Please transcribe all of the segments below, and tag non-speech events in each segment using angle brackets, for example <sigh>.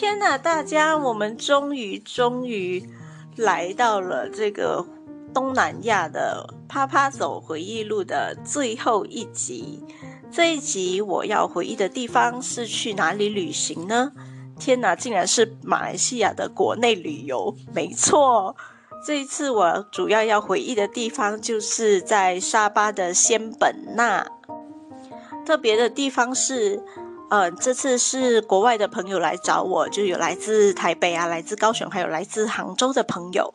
天哪，大家，我们终于终于来到了这个东南亚的啪啪走回忆录的最后一集。这一集我要回忆的地方是去哪里旅行呢？天哪，竟然是马来西亚的国内旅游。没错，这一次我主要要回忆的地方就是在沙巴的仙本那。特别的地方是。呃，这次是国外的朋友来找我，就有来自台北啊，来自高雄，还有来自杭州的朋友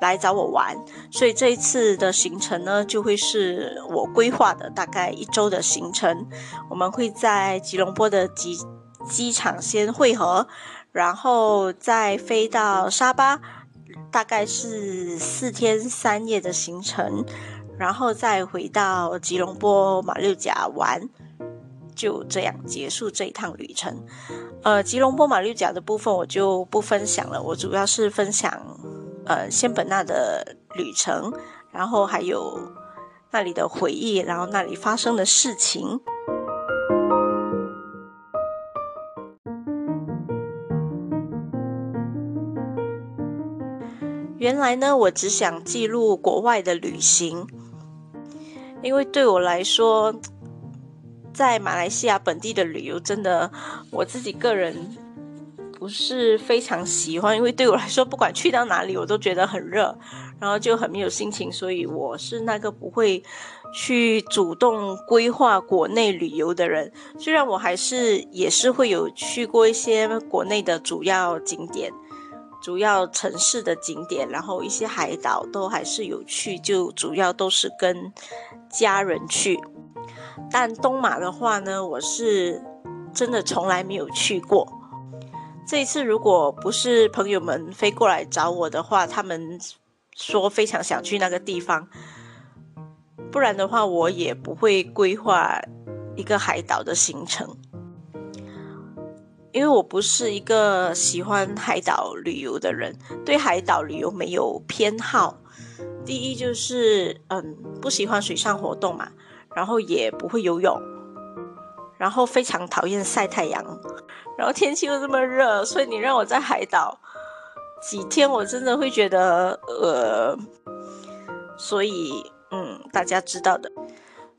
来找我玩，所以这一次的行程呢，就会是我规划的大概一周的行程。我们会在吉隆坡的机机场先汇合，然后再飞到沙巴，大概是四天三夜的行程，然后再回到吉隆坡马六甲玩。就这样结束这一趟旅程。呃，吉隆坡马六甲的部分我就不分享了，我主要是分享呃仙本那的旅程，然后还有那里的回忆，然后那里发生的事情。原来呢，我只想记录国外的旅行，因为对我来说。在马来西亚本地的旅游，真的我自己个人不是非常喜欢，因为对我来说，不管去到哪里，我都觉得很热，然后就很没有心情，所以我是那个不会去主动规划国内旅游的人。虽然我还是也是会有去过一些国内的主要景点、主要城市的景点，然后一些海岛都还是有去，就主要都是跟家人去。但东马的话呢，我是真的从来没有去过。这一次如果不是朋友们飞过来找我的话，他们说非常想去那个地方，不然的话我也不会规划一个海岛的行程。因为我不是一个喜欢海岛旅游的人，对海岛旅游没有偏好。第一就是嗯，不喜欢水上活动嘛。然后也不会游泳，然后非常讨厌晒太阳，然后天气又这么热，所以你让我在海岛几天，我真的会觉得呃，所以嗯，大家知道的，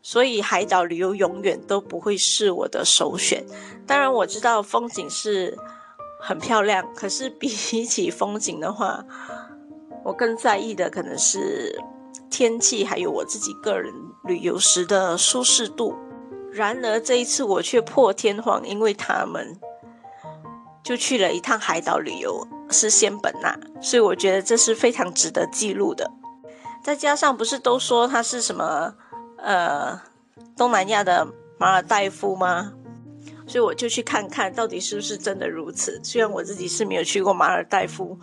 所以海岛旅游永远都不会是我的首选。当然我知道风景是很漂亮，可是比 <laughs> 起风景的话，我更在意的可能是。天气还有我自己个人旅游时的舒适度，然而这一次我却破天荒，因为他们就去了一趟海岛旅游，是仙本那，所以我觉得这是非常值得记录的。再加上不是都说它是什么呃东南亚的马尔代夫吗？所以我就去看看到底是不是真的如此。虽然我自己是没有去过马尔代夫。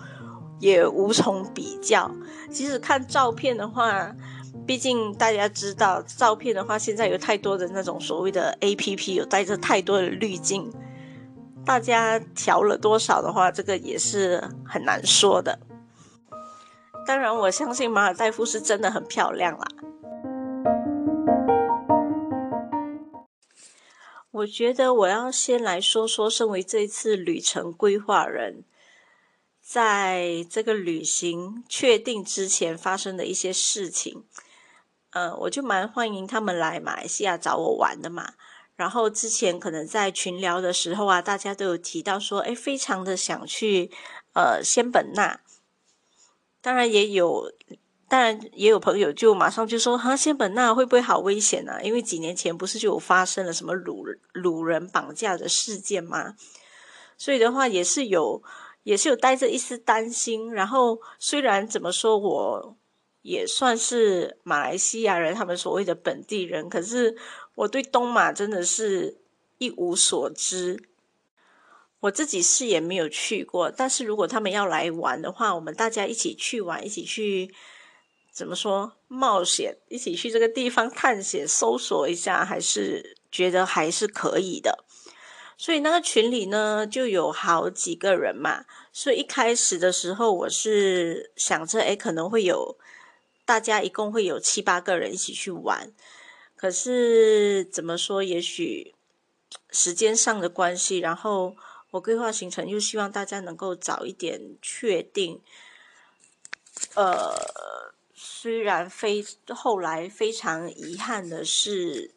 也无从比较。即使看照片的话，毕竟大家知道，照片的话，现在有太多的那种所谓的 A P P，有带着太多的滤镜，大家调了多少的话，这个也是很难说的。当然，我相信马尔代夫是真的很漂亮啦。我觉得我要先来说说，身为这次旅程规划人。在这个旅行确定之前发生的一些事情，嗯，我就蛮欢迎他们来马来西亚找我玩的嘛。然后之前可能在群聊的时候啊，大家都有提到说，哎，非常的想去呃仙本那。当然也有，当然也有朋友就马上就说，哈，仙本那会不会好危险呢？因为几年前不是就有发生了什么掳掳人绑架的事件吗？所以的话也是有。也是有带着一丝担心，然后虽然怎么说，我也算是马来西亚人，他们所谓的本地人，可是我对东马真的是一无所知，我自己是也没有去过。但是如果他们要来玩的话，我们大家一起去玩，一起去怎么说冒险，一起去这个地方探险、搜索一下，还是觉得还是可以的。所以那个群里呢，就有好几个人嘛。所以一开始的时候，我是想着，哎，可能会有大家一共会有七八个人一起去玩。可是怎么说？也许时间上的关系，然后我规划行程又希望大家能够早一点确定。呃，虽然非后来非常遗憾的是，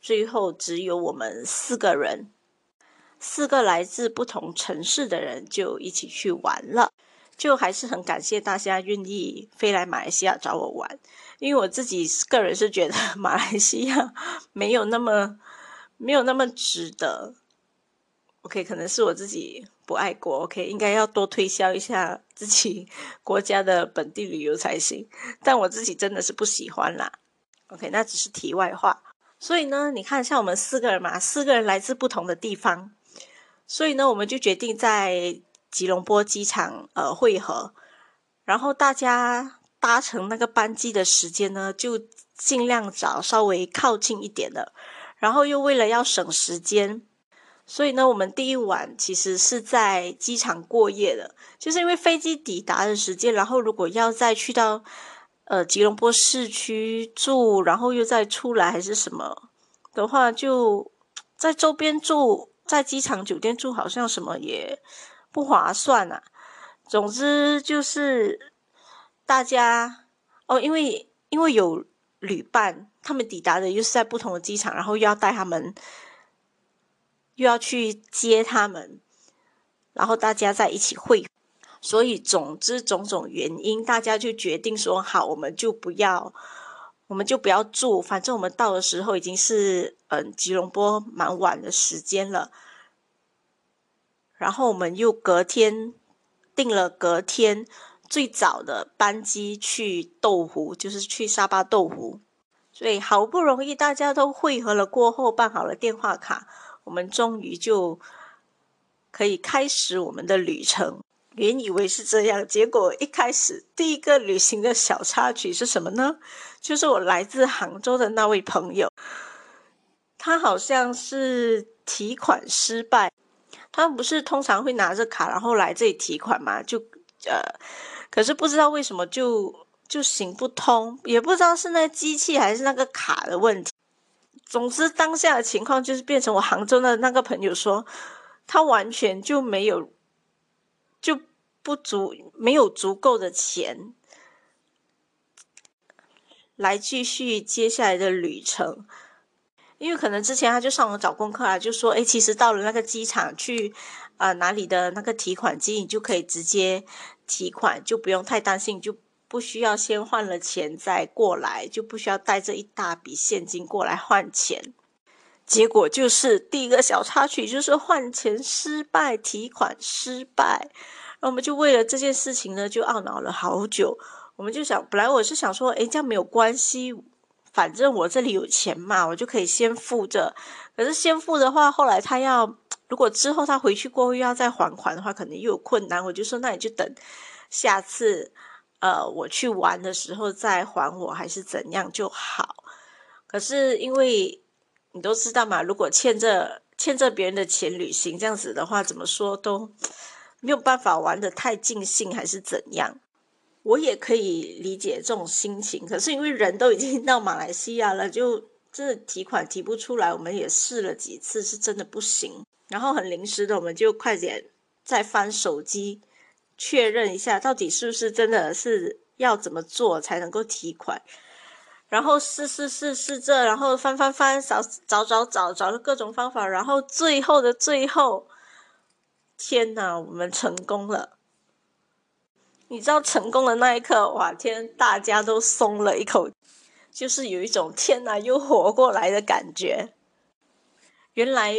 最后只有我们四个人，四个来自不同城市的人就一起去玩了。就还是很感谢大家愿意飞来马来西亚找我玩，因为我自己个人是觉得马来西亚 <laughs> 没有那么没有那么值得。OK，可能是我自己不爱国，OK，应该要多推销一下自己 <laughs> 国家的本地旅游才行。但我自己真的是不喜欢啦。OK，那只是题外话。所以呢，你看，像我们四个人嘛，四个人来自不同的地方，所以呢，我们就决定在。吉隆坡机场呃汇合，然后大家搭乘那个班机的时间呢，就尽量找稍微靠近一点的。然后又为了要省时间，所以呢，我们第一晚其实是在机场过夜的，就是因为飞机抵达的时间，然后如果要再去到呃吉隆坡市区住，然后又再出来还是什么的话，就在周边住，在机场酒店住，好像什么也。不划算啊！总之就是大家哦，因为因为有旅伴，他们抵达的又是在不同的机场，然后又要带他们，又要去接他们，然后大家在一起会，所以总之种种原因，大家就决定说好，我们就不要，我们就不要住，反正我们到的时候已经是嗯吉隆坡蛮晚的时间了。然后我们又隔天订了隔天最早的班机去斗湖，就是去沙巴斗湖。所以好不容易大家都汇合了过后，办好了电话卡，我们终于就可以开始我们的旅程。原以为是这样，结果一开始第一个旅行的小插曲是什么呢？就是我来自杭州的那位朋友，他好像是提款失败。他不是通常会拿着卡，然后来这里提款吗？就呃，可是不知道为什么就就行不通，也不知道是那机器还是那个卡的问题。总之，当下的情况就是变成我杭州的那个朋友说，他完全就没有就不足，没有足够的钱来继续接下来的旅程。因为可能之前他就上网找功课啊，就说，哎，其实到了那个机场去，啊哪里的那个提款机，你就可以直接提款，就不用太担心，就不需要先换了钱再过来，就不需要带着一大笔现金过来换钱。结果就是第一个小插曲，就是换钱失败，提款失败。那我们就为了这件事情呢，就懊恼了好久。我们就想，本来我是想说，哎，这样没有关系。反正我这里有钱嘛，我就可以先付着。可是先付的话，后来他要如果之后他回去过后又要再还款的话，可能又有困难。我就说，那你就等下次，呃，我去玩的时候再还我，还是怎样就好。可是因为你都知道嘛，如果欠着欠着别人的钱旅行这样子的话，怎么说都没有办法玩的太尽兴，还是怎样。我也可以理解这种心情，可是因为人都已经到马来西亚了，就真的提款提不出来。我们也试了几次，是真的不行。然后很临时的，我们就快点再翻手机确认一下，到底是不是真的是要怎么做才能够提款。然后试试试试这，然后翻翻翻，找找找找找各种方法，然后最后的最后，天哪，我们成功了！你知道成功的那一刻，哇天，大家都松了一口，就是有一种天哪，又活过来的感觉。原来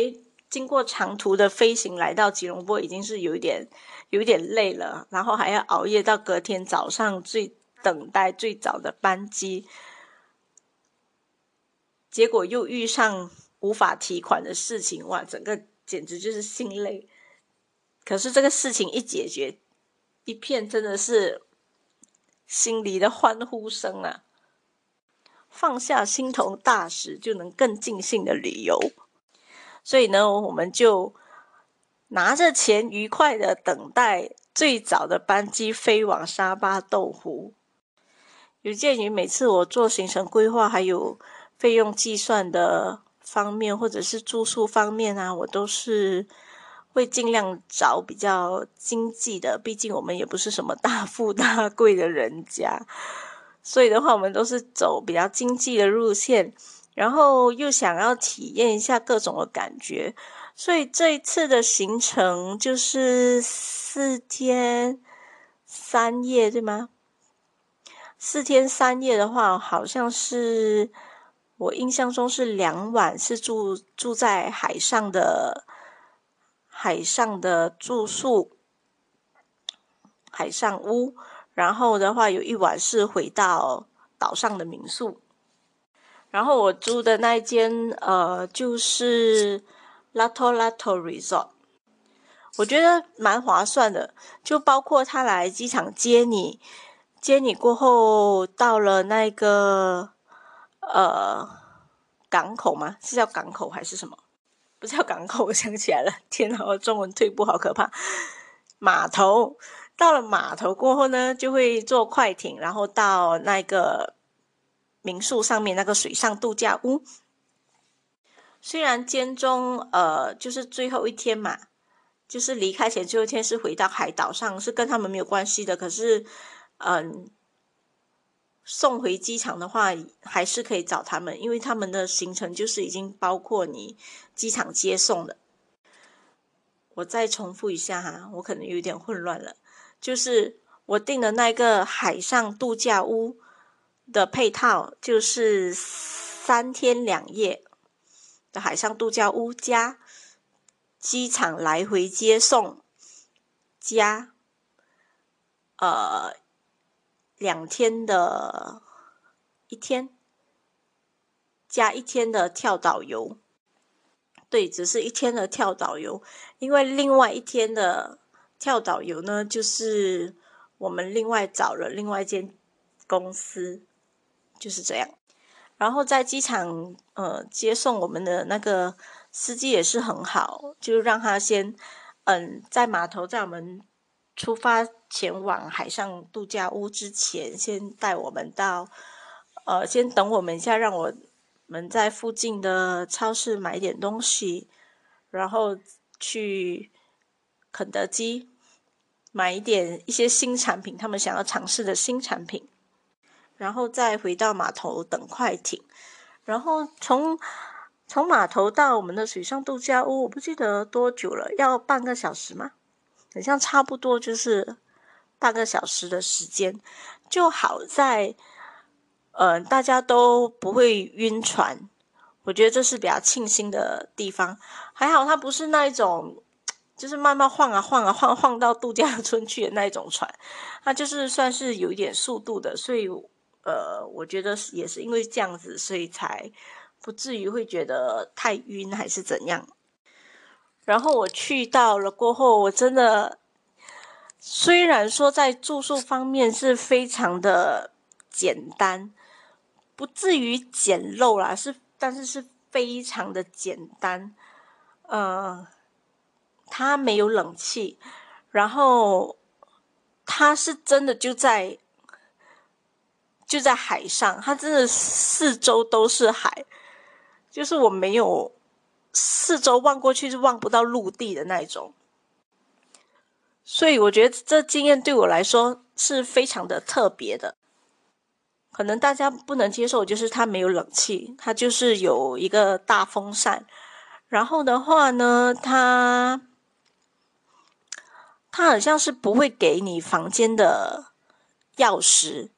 经过长途的飞行来到吉隆坡，已经是有一点有点累了，然后还要熬夜到隔天早上最等待最早的班机，结果又遇上无法提款的事情，哇，整个简直就是心累。可是这个事情一解决。一片真的是心里的欢呼声啊！放下心头大石，就能更尽兴的旅游。所以呢，我们就拿着钱，愉快的等待最早的班机飞往沙巴豆湖。有鉴于每次我做行程规划，还有费用计算的方面，或者是住宿方面啊，我都是会尽量找比较经济的，毕竟我们也不是什么大富大贵的人家，所以的话，我们都是走比较经济的路线，然后又想要体验一下各种的感觉，所以这一次的行程就是四天三夜，对吗？四天三夜的话，好像是我印象中是两晚是住住在海上的海上的住宿海上屋，然后的话有一晚是回到岛上的民宿，然后我住的那一间呃就是 Lato Lato Resort，我觉得蛮划算的，就包括他来机场接你。接你过后，到了那个呃港口吗？是叫港口还是什么？不叫港口，我想起来了。天哪，我中文退步好可怕。码头到了码头过后呢，就会坐快艇，然后到那个民宿上面那个水上度假屋。虽然间中呃就是最后一天嘛，就是离开前最后一天是回到海岛上，是跟他们没有关系的。可是。嗯，送回机场的话，还是可以找他们，因为他们的行程就是已经包括你机场接送的。我再重复一下哈，我可能有点混乱了。就是我订的那个海上度假屋的配套，就是三天两夜的海上度假屋加机场来回接送加呃。两天的一天加一天的跳导游，对，只是一天的跳导游，因为另外一天的跳导游呢，就是我们另外找了另外一间公司，就是这样。然后在机场呃接送我们的那个司机也是很好，就让他先嗯在码头在我们。出发前往海上度假屋之前，先带我们到，呃，先等我们一下，让我们在附近的超市买点东西，然后去肯德基买一点一些新产品，他们想要尝试的新产品，然后再回到码头等快艇，然后从从码头到我们的水上度假屋，我不记得多久了，要半个小时吗？好像差不多就是半个小时的时间，就好在，嗯，大家都不会晕船，我觉得这是比较庆幸的地方。还好它不是那一种，就是慢慢晃啊晃啊晃晃到度假村去的那一种船，它就是算是有一点速度的，所以呃，我觉得也是因为这样子，所以才不至于会觉得太晕还是怎样。然后我去到了过后，我真的虽然说在住宿方面是非常的简单，不至于简陋啦，是但是是非常的简单。呃，它没有冷气，然后它是真的就在就在海上，它真的四周都是海，就是我没有。四周望过去是望不到陆地的那一种，所以我觉得这经验对我来说是非常的特别的。可能大家不能接受，就是它没有冷气，它就是有一个大风扇。然后的话呢，它它好像是不会给你房间的钥匙，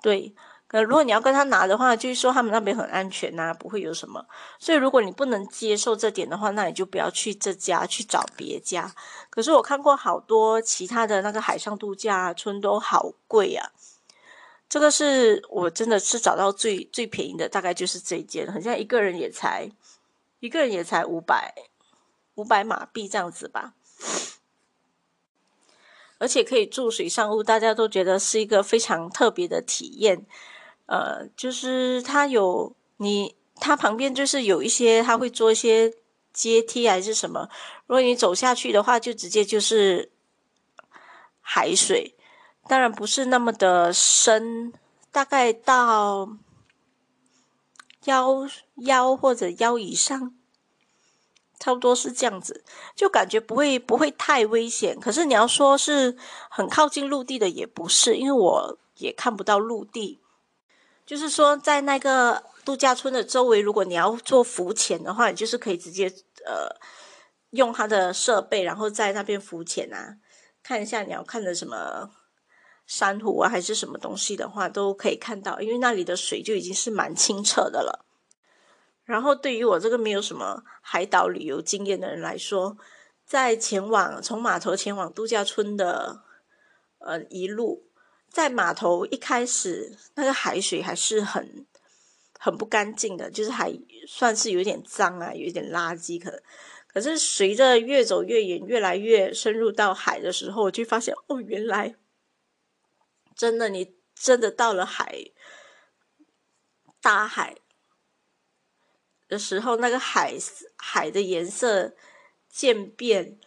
对。可如果你要跟他拿的话，就是说他们那边很安全呐，不会有什么。所以如果你不能接受这点的话，那你就不要去这家，去找别家。可是我看过好多其他的那个海上度假村都好贵啊。这个是我真的是找到最最便宜的，大概就是这一间，好像一个人也才一个人也才五百五百马币这样子吧。而且可以住水上屋，大家都觉得是一个非常特别的体验。呃，就是它有你，它旁边就是有一些，它会做一些阶梯还是什么。如果你走下去的话，就直接就是海水，当然不是那么的深，大概到腰腰或者腰以上差不多是这样子，就感觉不会不会太危险。可是你要说是很靠近陆地的，也不是，因为我也看不到陆地。就是说，在那个度假村的周围，如果你要做浮潜的话，你就是可以直接呃用它的设备，然后在那边浮潜啊，看一下你要看的什么珊瑚啊，还是什么东西的话，都可以看到，因为那里的水就已经是蛮清澈的了。然后，对于我这个没有什么海岛旅游经验的人来说，在前往从码头前往度假村的呃一路。在码头一开始，那个海水还是很很不干净的，就是还算是有点脏啊，有点垃圾。可可是随着越走越远，越来越深入到海的时候，我就发现哦，原来真的，你真的到了海大海的时候，那个海海的颜色渐变，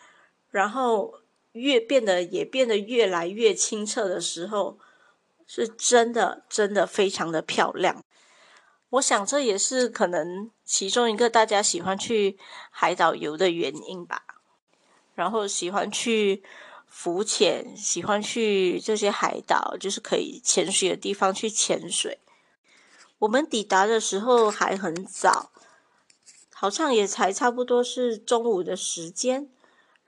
然后。越变得也变得越来越清澈的时候，是真的真的非常的漂亮。我想这也是可能其中一个大家喜欢去海岛游的原因吧。然后喜欢去浮潜，喜欢去这些海岛，就是可以潜水的地方去潜水。我们抵达的时候还很早，好像也才差不多是中午的时间。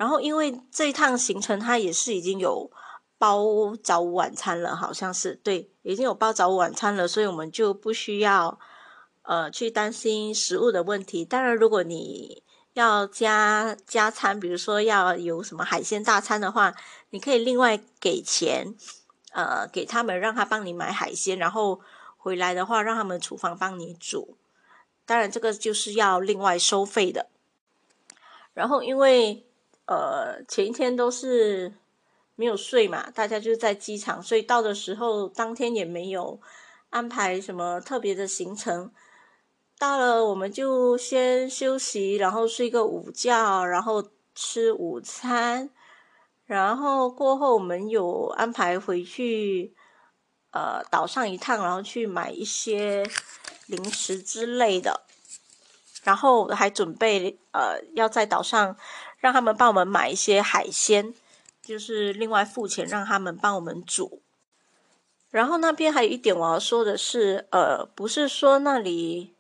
然后，因为这一趟行程它也是已经有包早午晚餐了，好像是对，已经有包早午晚餐了，所以我们就不需要呃去担心食物的问题。当然，如果你要加加餐，比如说要有什么海鲜大餐的话，你可以另外给钱，呃，给他们让他帮你买海鲜，然后回来的话让他们厨房帮你煮。当然，这个就是要另外收费的。然后，因为呃，前一天都是没有睡嘛，大家就在机场，所以到的时候当天也没有安排什么特别的行程。到了我们就先休息，然后睡个午觉，然后吃午餐，然后过后我们有安排回去呃岛上一趟，然后去买一些零食之类的，然后还准备呃要在岛上。让他们帮我们买一些海鲜，就是另外付钱让他们帮我们煮。然后那边还有一点我要说的是，呃，不是说那里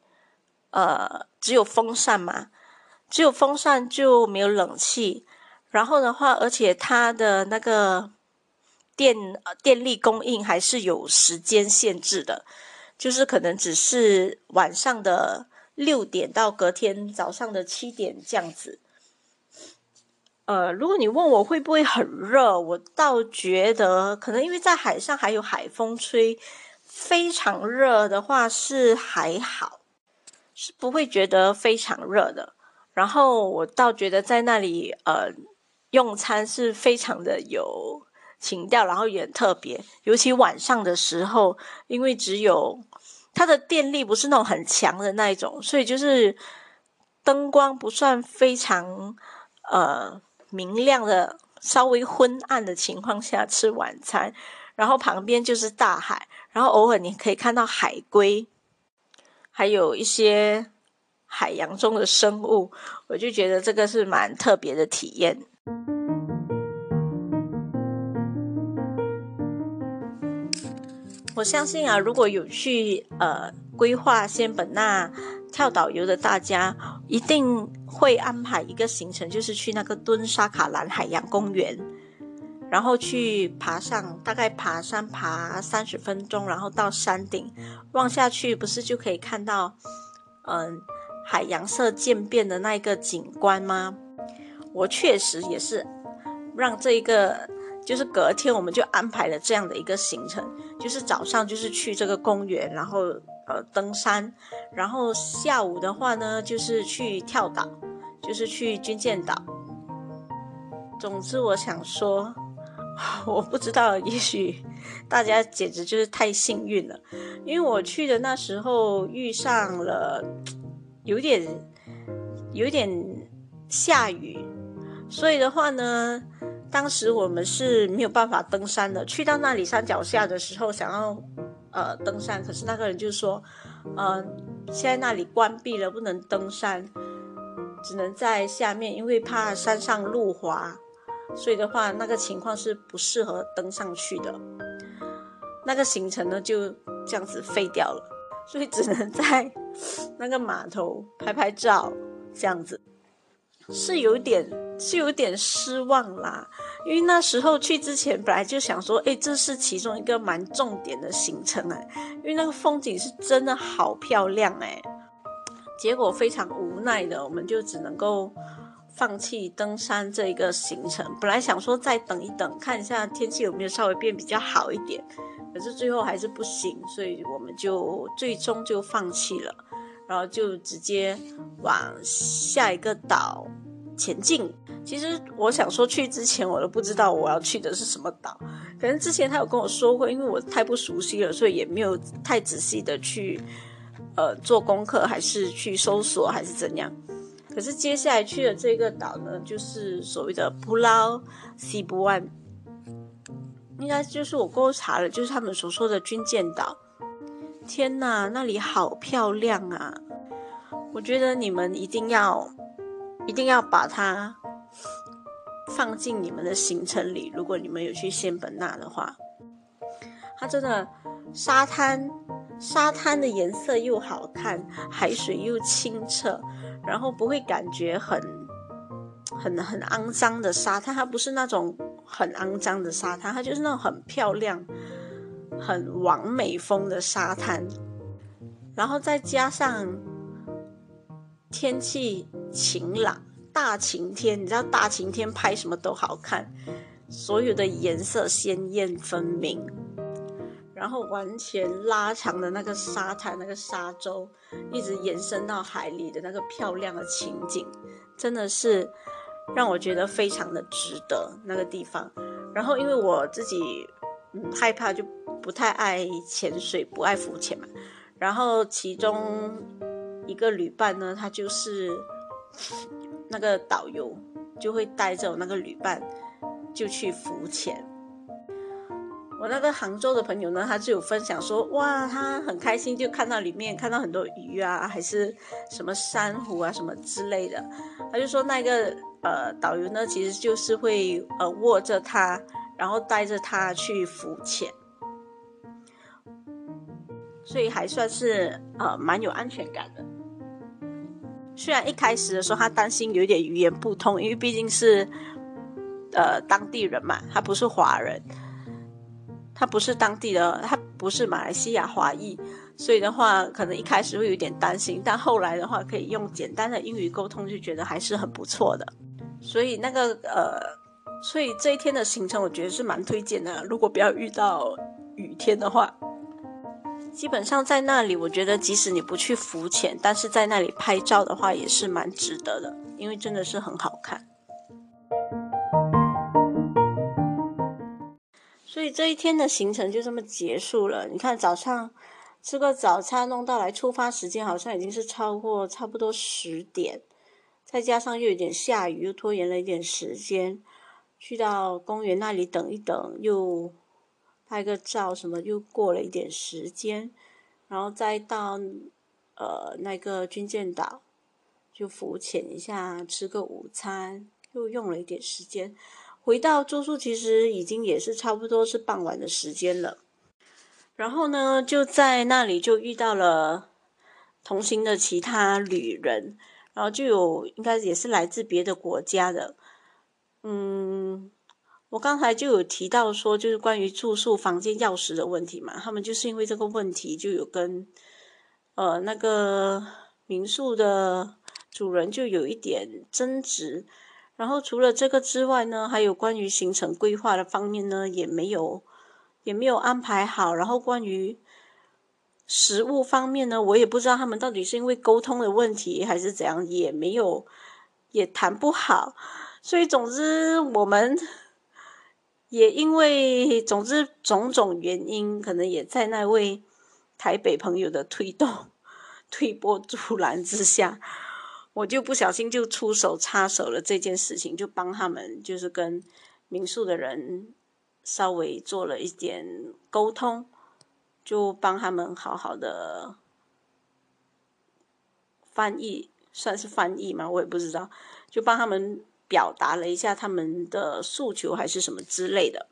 呃只有风扇嘛，只有风扇就没有冷气。然后的话，而且它的那个电电力供应还是有时间限制的，就是可能只是晚上的六点到隔天早上的七点这样子。呃，如果你问我会不会很热，我倒觉得可能因为在海上还有海风吹，非常热的话是还好，是不会觉得非常热的。然后我倒觉得在那里呃用餐是非常的有情调，然后也很特别，尤其晚上的时候，因为只有它的电力不是那种很强的那一种，所以就是灯光不算非常呃。明亮的、稍微昏暗的情况下吃晚餐，然后旁边就是大海，然后偶尔你可以看到海龟，还有一些海洋中的生物，我就觉得这个是蛮特别的体验。我相信啊，如果有去呃规划仙本那。跳岛游的大家一定会安排一个行程，就是去那个敦沙卡兰海洋公园，然后去爬上，大概爬山爬三十分钟，然后到山顶望下去，不是就可以看到，嗯，海洋色渐变的那一个景观吗？我确实也是让这一个，就是隔天我们就安排了这样的一个行程，就是早上就是去这个公园，然后。呃，登山，然后下午的话呢，就是去跳岛，就是去军舰岛。总之，我想说，<laughs> 我不知道，也许大家简直就是太幸运了，因为我去的那时候遇上了有点有点下雨，所以的话呢，当时我们是没有办法登山的。去到那里山脚下的时候，想要。呃，登山，可是那个人就说，呃，现在那里关闭了，不能登山。只能在下面，因为怕山上路滑，所以的话，那个情况是不适合登上去的。那个行程呢，就这样子废掉了，所以只能在 <laughs> 那个码头拍拍照，这样子是有点是有点失望啦。因为那时候去之前，本来就想说，哎，这是其中一个蛮重点的行程哎，因为那个风景是真的好漂亮哎。结果非常无奈的，我们就只能够放弃登山这一个行程。本来想说再等一等，看一下天气有没有稍微变比较好一点，可是最后还是不行，所以我们就最终就放弃了，然后就直接往下一个岛前进。其实我想说去之前我都不知道我要去的是什么岛，可能之前他有跟我说过，因为我太不熟悉了，所以也没有太仔细的去。呃，做功课还是去搜索还是怎样？可是接下来去的这个岛呢，就是所谓的普劳西布湾，应该就是我过查了，就是他们所说的军舰岛。天呐，那里好漂亮啊！我觉得你们一定要一定要把它放进你们的行程里。如果你们有去仙本那的话，它真的沙滩。沙滩的颜色又好看，海水又清澈，然后不会感觉很很很肮脏的沙滩。它不是那种很肮脏的沙滩，它就是那种很漂亮、很完美风的沙滩。然后再加上天气晴朗，大晴天，你知道大晴天拍什么都好看，所有的颜色鲜艳分明。然后完全拉长的那个沙滩，那个沙洲，一直延伸到海里的那个漂亮的情景，真的是让我觉得非常的值得那个地方。然后因为我自己害怕，就不太爱潜水，不爱浮潜嘛。然后其中一个旅伴呢，他就是 <laughs> 那个导游，就会带着我那个旅伴就去浮潜。我那个杭州的朋友呢，他就有分享说，哇，他很开心，就看到里面看到很多鱼啊，还是什么珊瑚啊，什么之类的。他就说那个呃导游呢，其实就是会呃握着他，然后带着他去浮潜，所以还算是呃蛮有安全感的。虽然一开始的时候他担心有点语言不通，因为毕竟是呃当地人嘛，他不是华人。他不是当地的，他不是马来西亚华裔，所以的话，可能一开始会有点担心，但后来的话，可以用简单的英语沟通，就觉得还是很不错的。所以那个呃，所以这一天的行程，我觉得是蛮推荐的。如果不要遇到雨天的话，基本上在那里，我觉得即使你不去浮潜，但是在那里拍照的话，也是蛮值得的，因为真的是很好看。所以这一天的行程就这么结束了。你看，早上吃个早餐，弄到来出发时间好像已经是超过差不多十点，再加上又有点下雨，又拖延了一点时间。去到公园那里等一等，又拍个照什么，又过了一点时间，然后再到呃那个军舰岛，就浮潜一下，吃个午餐，又用了一点时间。回到住宿，其实已经也是差不多是傍晚的时间了。然后呢，就在那里就遇到了同行的其他旅人，然后就有应该也是来自别的国家的。嗯，我刚才就有提到说，就是关于住宿房间钥匙的问题嘛，他们就是因为这个问题就有跟呃那个民宿的主人就有一点争执。然后除了这个之外呢，还有关于行程规划的方面呢，也没有也没有安排好。然后关于食物方面呢，我也不知道他们到底是因为沟通的问题还是怎样，也没有也谈不好。所以总之我们也因为总之种种原因，可能也在那位台北朋友的推动、推波助澜之下。我就不小心就出手插手了这件事情，就帮他们就是跟民宿的人稍微做了一点沟通，就帮他们好好的翻译算是翻译嘛，我也不知道，就帮他们表达了一下他们的诉求还是什么之类的。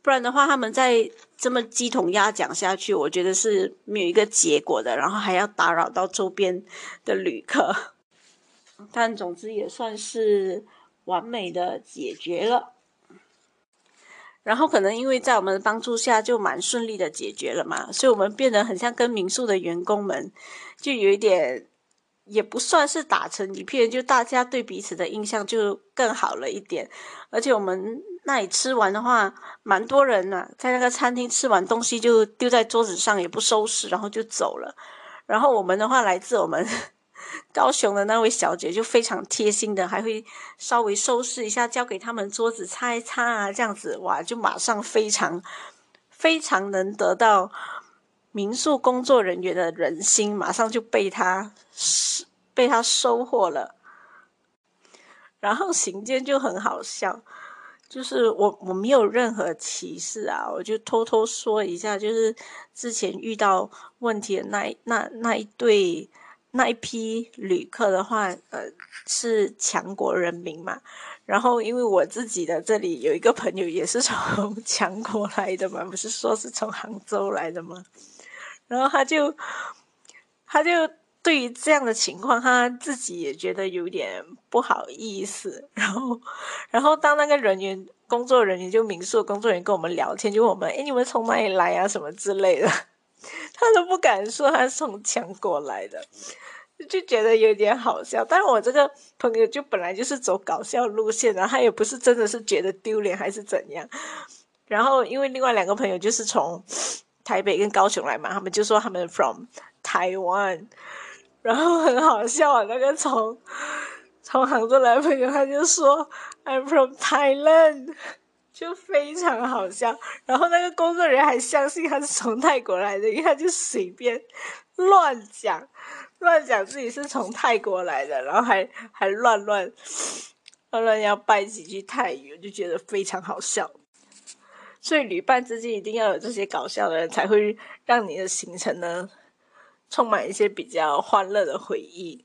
不然的话，他们再这么鸡同鸭讲下去，我觉得是没有一个结果的，然后还要打扰到周边的旅客。<laughs> 但总之也算是完美的解决了。然后可能因为在我们的帮助下，就蛮顺利的解决了嘛，所以我们变得很像跟民宿的员工们，就有一点也不算是打成一片，就大家对彼此的印象就更好了一点。而且我们那里吃完的话，蛮多人呢，在那个餐厅吃完东西就丢在桌子上，也不收拾，然后就走了。然后我们的话，来自我们。<laughs> 高雄的那位小姐就非常贴心的，还会稍微收拾一下，交给他们桌子擦一擦啊，这样子哇，就马上非常非常能得到民宿工作人员的人心，马上就被他被他收获了。然后行间就很好笑，就是我我没有任何歧视啊，我就偷偷说一下，就是之前遇到问题的那那那一对。那一批旅客的话，呃，是强国人民嘛。然后，因为我自己的这里有一个朋友也是从强国来的嘛，不是说是从杭州来的吗？然后他就，他就对于这样的情况，他自己也觉得有点不好意思。然后，然后当那个人员工作人员就民宿工作人员跟我们聊天，就问我们：“哎，你们从哪里来啊？什么之类的。”他都不敢说他是从强国来的，就觉得有点好笑。但是我这个朋友就本来就是走搞笑路线，然后他也不是真的是觉得丢脸还是怎样。然后因为另外两个朋友就是从台北跟高雄来嘛，他们就说他们 from 台湾，然后很好笑啊。那个从从杭州来朋友他就说 I'm from Thailand。<laughs> 就非常好笑，然后那个工作人员还相信他是从泰国来的，因为他就随便乱讲，乱讲自己是从泰国来的，然后还还乱乱乱乱要拜几句泰语，我就觉得非常好笑。所以旅伴之间一定要有这些搞笑的人，才会让你的行程呢充满一些比较欢乐的回忆。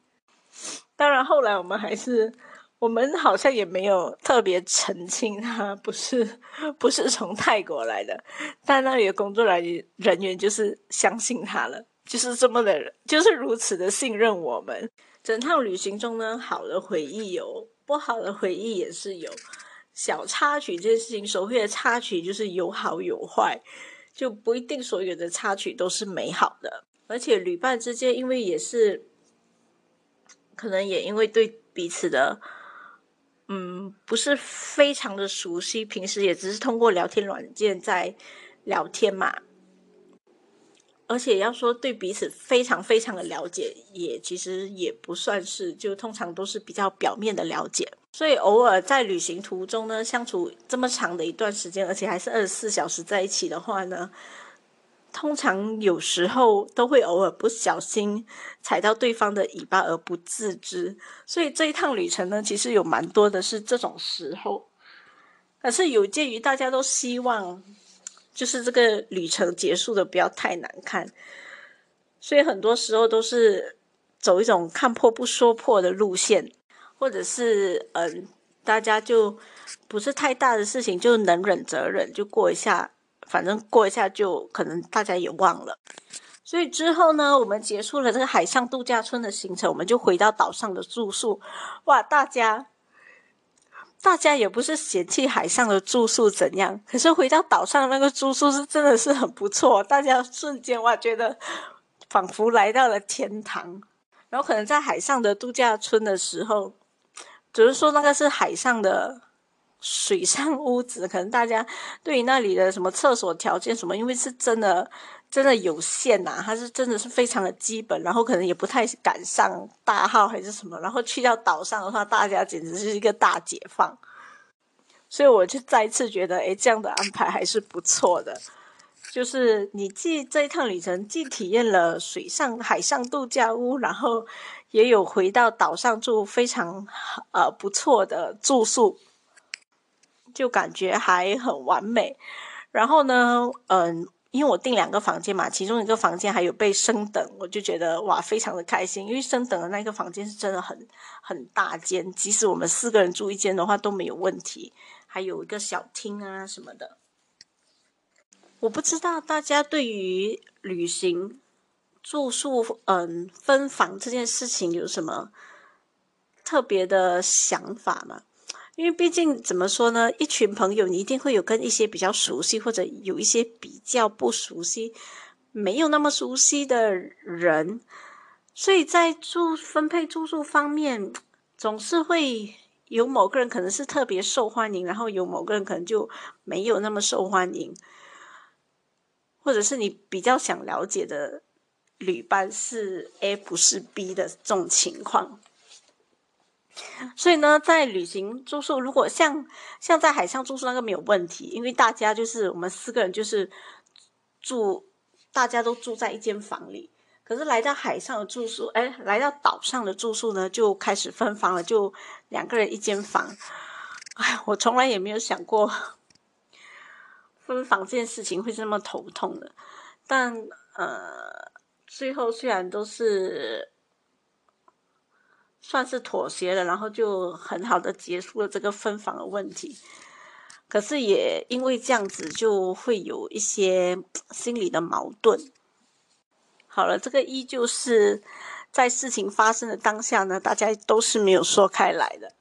当然，后来我们还是。我们好像也没有特别澄清他不是不是从泰国来的，但那里的工作人员人员就是相信他了，就是这么的，就是如此的信任我们。整趟旅行中呢，好的回忆有，不好的回忆也是有。小插曲这件事情，所谓的插曲就是有好有坏，就不一定所有的插曲都是美好的。而且旅伴之间，因为也是，可能也因为对彼此的。嗯，不是非常的熟悉，平时也只是通过聊天软件在聊天嘛。而且要说对彼此非常非常的了解，也其实也不算是，就通常都是比较表面的了解。所以偶尔在旅行途中呢，相处这么长的一段时间，而且还是二十四小时在一起的话呢。通常有时候都会偶尔不小心踩到对方的尾巴而不自知，所以这一趟旅程呢，其实有蛮多的是这种时候。可是有鉴于大家都希望，就是这个旅程结束的不要太难看，所以很多时候都是走一种看破不说破的路线，或者是嗯，大家就不是太大的事情，就能忍则忍，就过一下。反正过一下就可能大家也忘了，所以之后呢，我们结束了这个海上度假村的行程，我们就回到岛上的住宿。哇，大家大家也不是嫌弃海上的住宿怎样，可是回到岛上那个住宿是真的是很不错，大家瞬间哇觉得仿佛来到了天堂。然后可能在海上的度假村的时候，只是说那个是海上的。水上屋子，可能大家对于那里的什么厕所条件什么，因为是真的真的有限呐，它是真的是非常的基本，然后可能也不太敢上大号还是什么，然后去到岛上的话，大家简直是一个大解放，所以我就再次觉得，哎，这样的安排还是不错的，就是你既这一趟旅程既体验了水上海上度假屋，然后也有回到岛上住非常呃不错的住宿。就感觉还很完美，然后呢，嗯，因为我订两个房间嘛，其中一个房间还有被升等，我就觉得哇，非常的开心。因为升等的那个房间是真的很很大间，即使我们四个人住一间的话都没有问题，还有一个小厅啊什么的。我不知道大家对于旅行住宿嗯分房这件事情有什么特别的想法吗？因为毕竟怎么说呢，一群朋友你一定会有跟一些比较熟悉，或者有一些比较不熟悉、没有那么熟悉的人，所以在住分配住宿方面，总是会有某个人可能是特别受欢迎，然后有某个人可能就没有那么受欢迎，或者是你比较想了解的旅伴是 A 不是 B 的这种情况。所以呢，在旅行住宿，如果像像在海上住宿那个没有问题，因为大家就是我们四个人就是住，大家都住在一间房里。可是来到海上的住宿，哎，来到岛上的住宿呢，就开始分房了，就两个人一间房。哎，我从来也没有想过分房这件事情会这么头痛的。但呃，最后虽然都是。算是妥协了，然后就很好的结束了这个分房的问题。可是也因为这样子，就会有一些心理的矛盾。好了，这个依旧是在事情发生的当下呢，大家都是没有说开来的。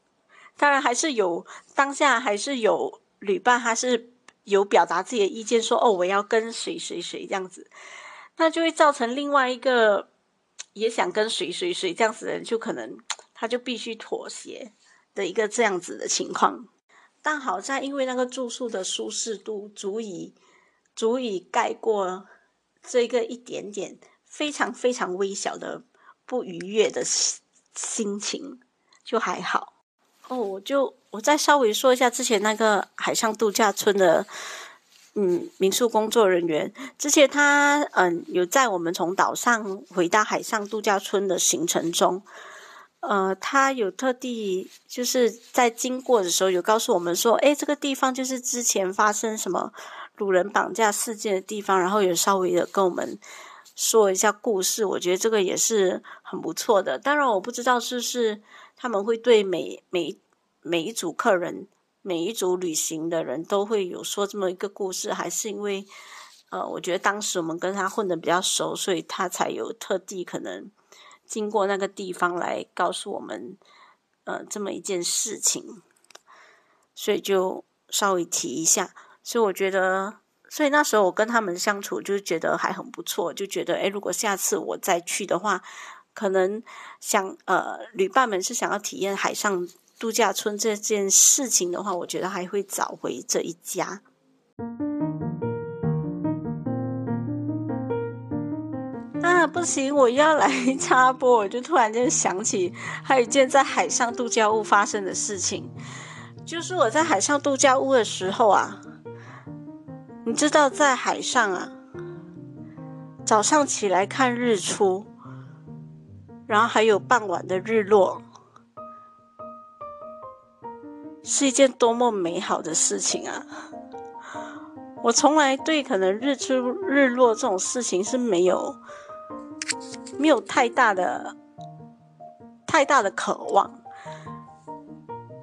当然还是有当下还是有旅伴，他是有表达自己的意见，说哦，我要跟谁谁谁这样子，那就会造成另外一个。也想跟谁谁谁这样子的人，就可能他就必须妥协的一个这样子的情况。但好在因为那个住宿的舒适度足以足以盖过这个一点点非常非常微小的不愉悦的心情，就还好。哦，我就我再稍微说一下之前那个海上度假村的。嗯，民宿工作人员之前他嗯有在我们从岛上回到海上度假村的行程中，呃，他有特地就是在经过的时候有告诉我们说，诶，这个地方就是之前发生什么掳人绑架事件的地方，然后有稍微的跟我们说一下故事。我觉得这个也是很不错的。当然，我不知道是不是他们会对每每每一组客人。每一组旅行的人都会有说这么一个故事，还是因为，呃，我觉得当时我们跟他混的比较熟，所以他才有特地可能经过那个地方来告诉我们，呃，这么一件事情，所以就稍微提一下。所以我觉得，所以那时候我跟他们相处，就觉得还很不错，就觉得，诶，如果下次我再去的话，可能想呃，旅伴们是想要体验海上。度假村这件事情的话，我觉得还会找回这一家。啊，不行，我要来 <laughs> 插播，我就突然间想起，还有一件在海上度假屋发生的事情，就是我在海上度假屋的时候啊，你知道，在海上啊，早上起来看日出，然后还有傍晚的日落。是一件多么美好的事情啊！我从来对可能日出日落这种事情是没有没有太大的太大的渴望。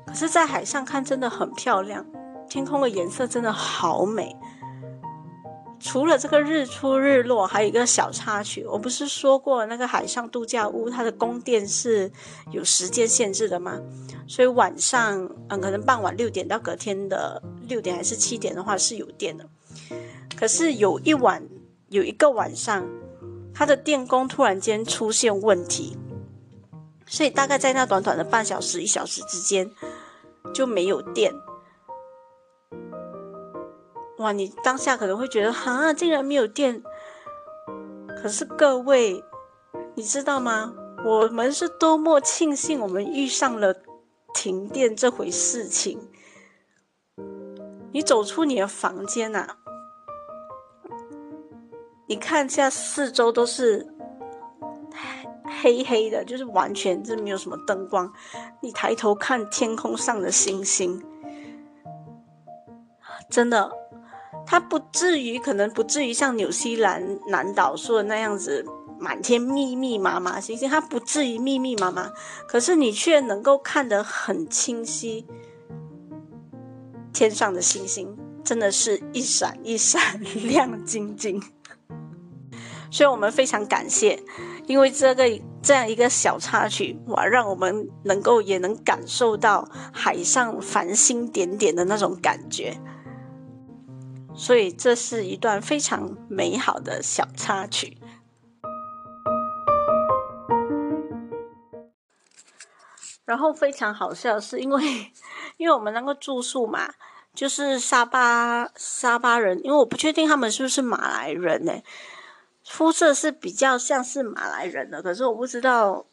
可是，在海上看真的很漂亮，天空的颜色真的好美。除了这个日出日落，还有一个小插曲。我不是说过那个海上度假屋，它的供电是有时间限制的吗？所以晚上，嗯，可能傍晚六点到隔天的六点还是七点的话是有电的。可是有一晚，有一个晚上，它的电工突然间出现问题，所以大概在那短短的半小时、一小时之间就没有电。哇！你当下可能会觉得，哈，竟然没有电。可是各位，你知道吗？我们是多么庆幸我们遇上了停电这回事情。你走出你的房间呐，你看一下四周都是黑黑的，就是完全是没有什么灯光。你抬头看天空上的星星，真的。它不至于，可能不至于像纽西兰南岛说的那样子，满天密密麻麻星星，它不至于密密麻麻，可是你却能够看得很清晰，天上的星星真的是一闪一闪 <laughs> 亮晶晶，所以我们非常感谢，因为这个这样一个小插曲，哇，让我们能够也能感受到海上繁星点点的那种感觉。所以这是一段非常美好的小插曲。然后非常好笑，是因为 <laughs> 因为我们那个住宿嘛，就是沙巴沙巴人，因为我不确定他们是不是马来人呢，肤色是比较像是马来人的，可是我不知道，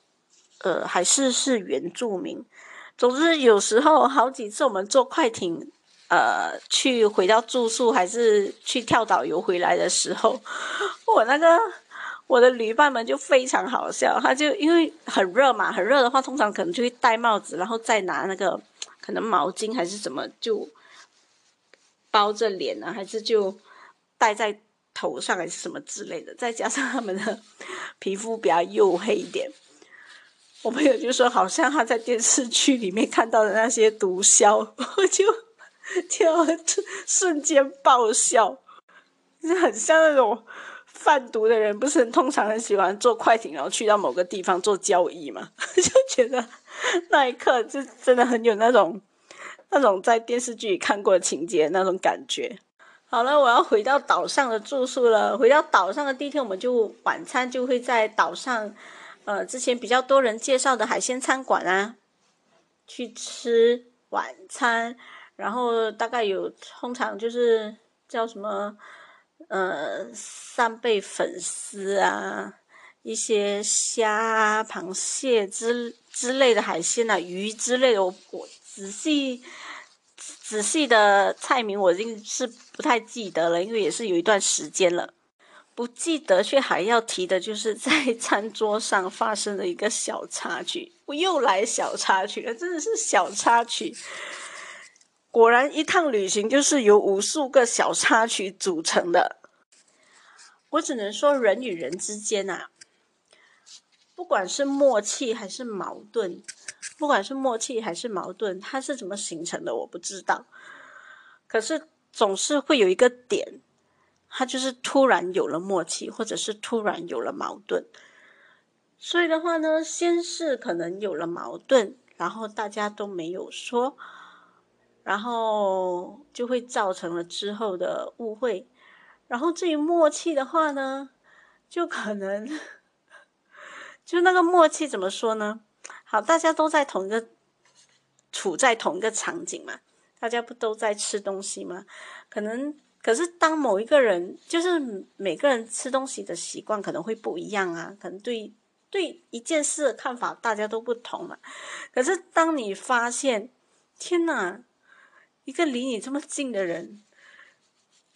呃，还是是原住民。总之，有时候好几次我们坐快艇。呃，去回到住宿还是去跳导游回来的时候，我那个我的旅伴们就非常好笑，他就因为很热嘛，很热的话，通常可能就会戴帽子，然后再拿那个可能毛巾还是什么就包着脸啊，还是就戴在头上还是什么之类的，再加上他们的皮肤比较黝黑一点，我朋友就说好像他在电视剧里面看到的那些毒枭，我就。<laughs> 跳，瞬间爆笑，就很像那种贩毒的人，不是通常很喜欢坐快艇，然后去到某个地方做交易嘛？<laughs> 就觉得那一刻就真的很有那种那种在电视剧里看过的情节那种感觉。好了，我要回到岛上的住宿了。回到岛上的第一天，我们就晚餐就会在岛上，呃，之前比较多人介绍的海鲜餐馆啊，去吃晚餐。然后大概有通常就是叫什么，呃，扇贝粉丝啊，一些虾、螃蟹之之类的海鲜啊，鱼之类的，我我仔细仔细的菜名我已经是不太记得了，因为也是有一段时间了，不记得却还要提的就是在 <laughs> 餐桌上发生的一个小插曲，我又来小插曲了，真的是小插曲。果然，一趟旅行就是由无数个小插曲组成的。我只能说，人与人之间啊，不管是默契还是矛盾，不管是默契还是矛盾，它是怎么形成的，我不知道。可是总是会有一个点，它就是突然有了默契，或者是突然有了矛盾。所以的话呢，先是可能有了矛盾，然后大家都没有说。然后就会造成了之后的误会，然后至于默契的话呢，就可能就那个默契怎么说呢？好，大家都在同一个处在同一个场景嘛，大家不都在吃东西吗？可能可是当某一个人，就是每个人吃东西的习惯可能会不一样啊，可能对对一件事的看法大家都不同嘛。可是当你发现，天哪！一个离你这么近的人，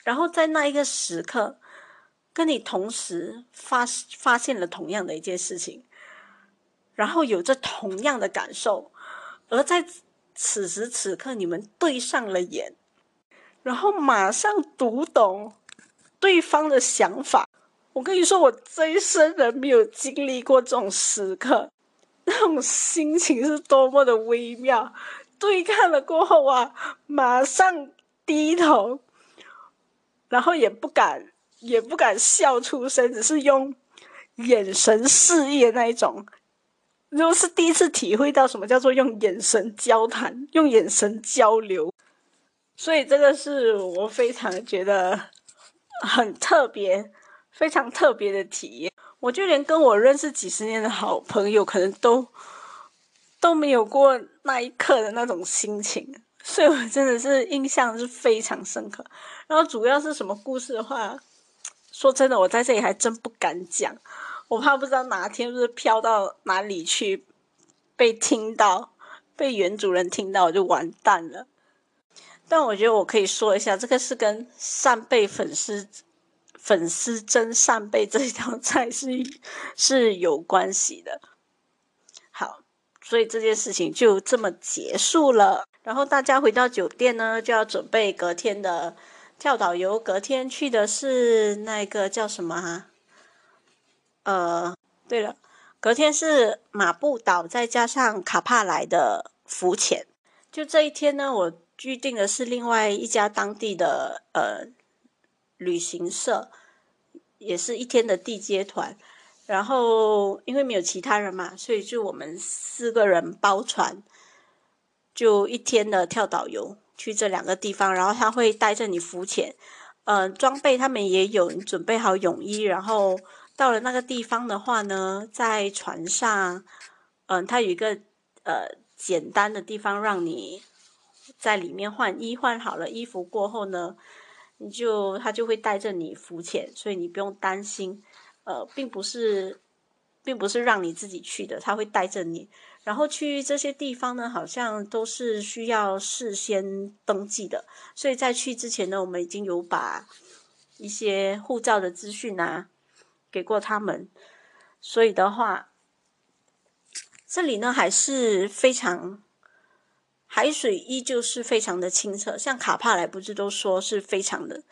然后在那一个时刻，跟你同时发发现了同样的一件事情，然后有着同样的感受，而在此时此刻你们对上了眼，然后马上读懂对方的想法。我跟你说，我这一生人没有经历过这种时刻，那种心情是多么的微妙。对看了过后啊，马上低头，然后也不敢，也不敢笑出声，只是用眼神示意那一种。如果是第一次体会到什么叫做用眼神交谈、用眼神交流，所以这个是我非常觉得很特别、非常特别的体验。我就连跟我认识几十年的好朋友，可能都。都没有过那一刻的那种心情，所以我真的是印象是非常深刻。然后主要是什么故事的话，说真的，我在这里还真不敢讲，我怕不知道哪天是飘到哪里去，被听到，被原主人听到，我就完蛋了。但我觉得我可以说一下，这个是跟扇贝粉丝粉丝蒸扇贝这一道菜是是有关系的。所以这件事情就这么结束了。然后大家回到酒店呢，就要准备隔天的跳岛游，隔天去的是那个叫什么哈？呃，对了，隔天是马布岛，再加上卡帕莱的浮潜。就这一天呢，我预定的是另外一家当地的呃旅行社，也是一天的地接团。然后因为没有其他人嘛，所以就我们四个人包船，就一天的跳岛游去这两个地方。然后他会带着你浮潜，嗯，装备他们也有，你准备好泳衣。然后到了那个地方的话呢，在船上，嗯，他有一个呃简单的地方让你在里面换衣，换好了衣服过后呢，你就他就会带着你浮潜，所以你不用担心。呃，并不是，并不是让你自己去的，他会带着你。然后去这些地方呢，好像都是需要事先登记的。所以在去之前呢，我们已经有把一些护照的资讯啊给过他们。所以的话，这里呢还是非常海水依旧是非常的清澈。像卡帕莱不是都说是非常的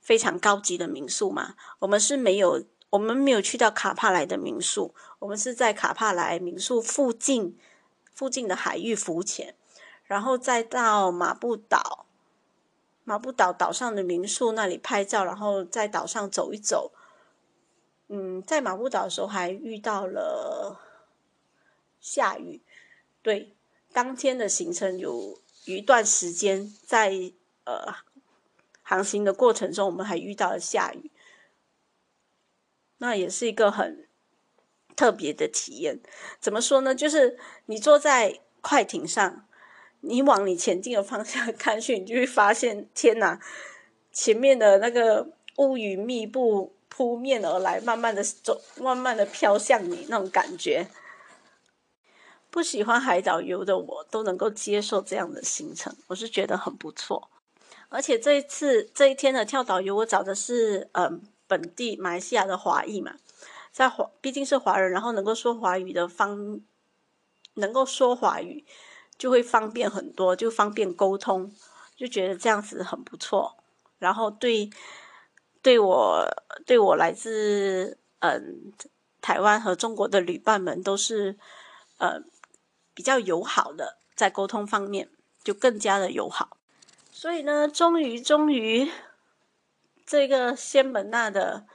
非常高级的民宿嘛？我们是没有。我们没有去到卡帕莱的民宿，我们是在卡帕莱民宿附近附近的海域浮潜，然后再到马布岛，马布岛岛上的民宿那里拍照，然后在岛上走一走。嗯，在马布岛的时候还遇到了下雨，对，当天的行程有一段时间在呃航行的过程中，我们还遇到了下雨。那也是一个很特别的体验。怎么说呢？就是你坐在快艇上，你往你前进的方向看去，你就会发现，天哪！前面的那个乌云密布扑面而来，慢慢的走，慢慢的飘向你，那种感觉。不喜欢海岛游的我都能够接受这样的行程，我是觉得很不错。而且这一次这一天的跳岛游，我找的是嗯。本地马来西亚的华裔嘛，在华毕竟是华人，然后能够说华语的方，能够说华语就会方便很多，就方便沟通，就觉得这样子很不错。然后对对我对我来自嗯台湾和中国的旅伴们都是呃比较友好的，在沟通方面就更加的友好。所以呢，终于终于。这个仙本那的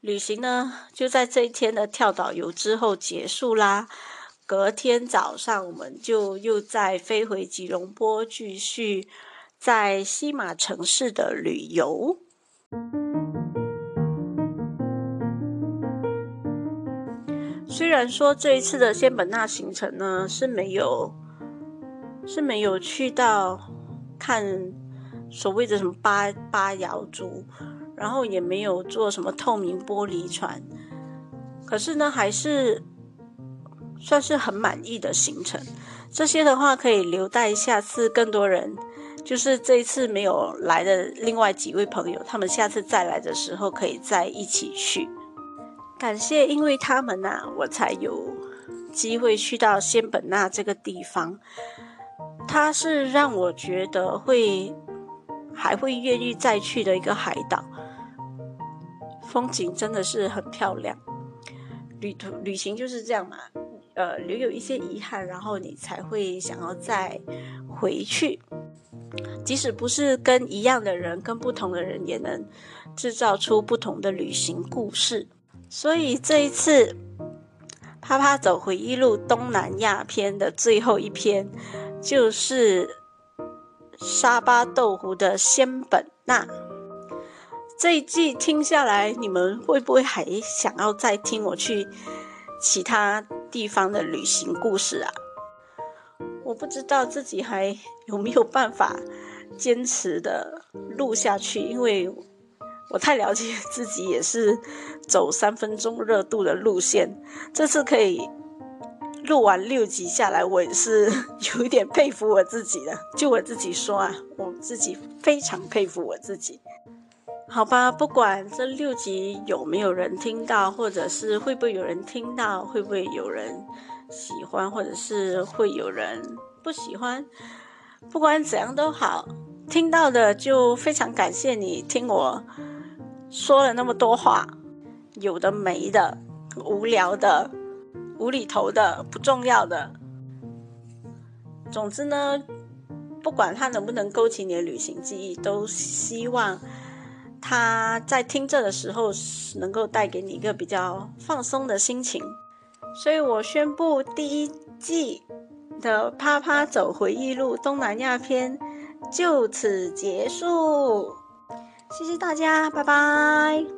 旅行呢，就在这一天的跳岛游之后结束啦。隔天早上，我们就又再飞回吉隆坡，继续在西马城市的旅游。虽然说这一次的仙本那行程呢是没有是没有去到看。所谓的什么八八瑶族，然后也没有做什么透明玻璃船，可是呢，还是算是很满意的行程。这些的话可以留待下次更多人，就是这一次没有来的另外几位朋友，他们下次再来的时候可以再一起去。感谢，因为他们呐，我才有机会去到仙本那这个地方。它是让我觉得会。还会愿意再去的一个海岛，风景真的是很漂亮。旅途旅行就是这样嘛，呃，留有一些遗憾，然后你才会想要再回去。即使不是跟一样的人，跟不同的人，也能制造出不同的旅行故事。所以这一次，啪啪走回忆录东南亚篇的最后一篇，就是。沙巴豆腐的仙本那，这一季听下来，你们会不会还想要再听我去其他地方的旅行故事啊？我不知道自己还有没有办法坚持的录下去，因为我太了解自己，也是走三分钟热度的路线。这次可以。录完六集下来，我也是 <laughs> 有一点佩服我自己的。就我自己说啊，我自己非常佩服我自己。好吧，不管这六集有没有人听到，或者是会不会有人听到，会不会有人喜欢，或者是会有人不喜欢，不管怎样都好，听到的就非常感谢你听我说了那么多话，有的没的，无聊的、无厘头的、不重要的。总之呢，不管它能不能勾起你的旅行记忆，都希望它在听着的时候能够带给你一个比较放松的心情。所以我宣布第一季的《啪啪走回忆录》东南亚篇就此结束，谢谢大家，拜拜。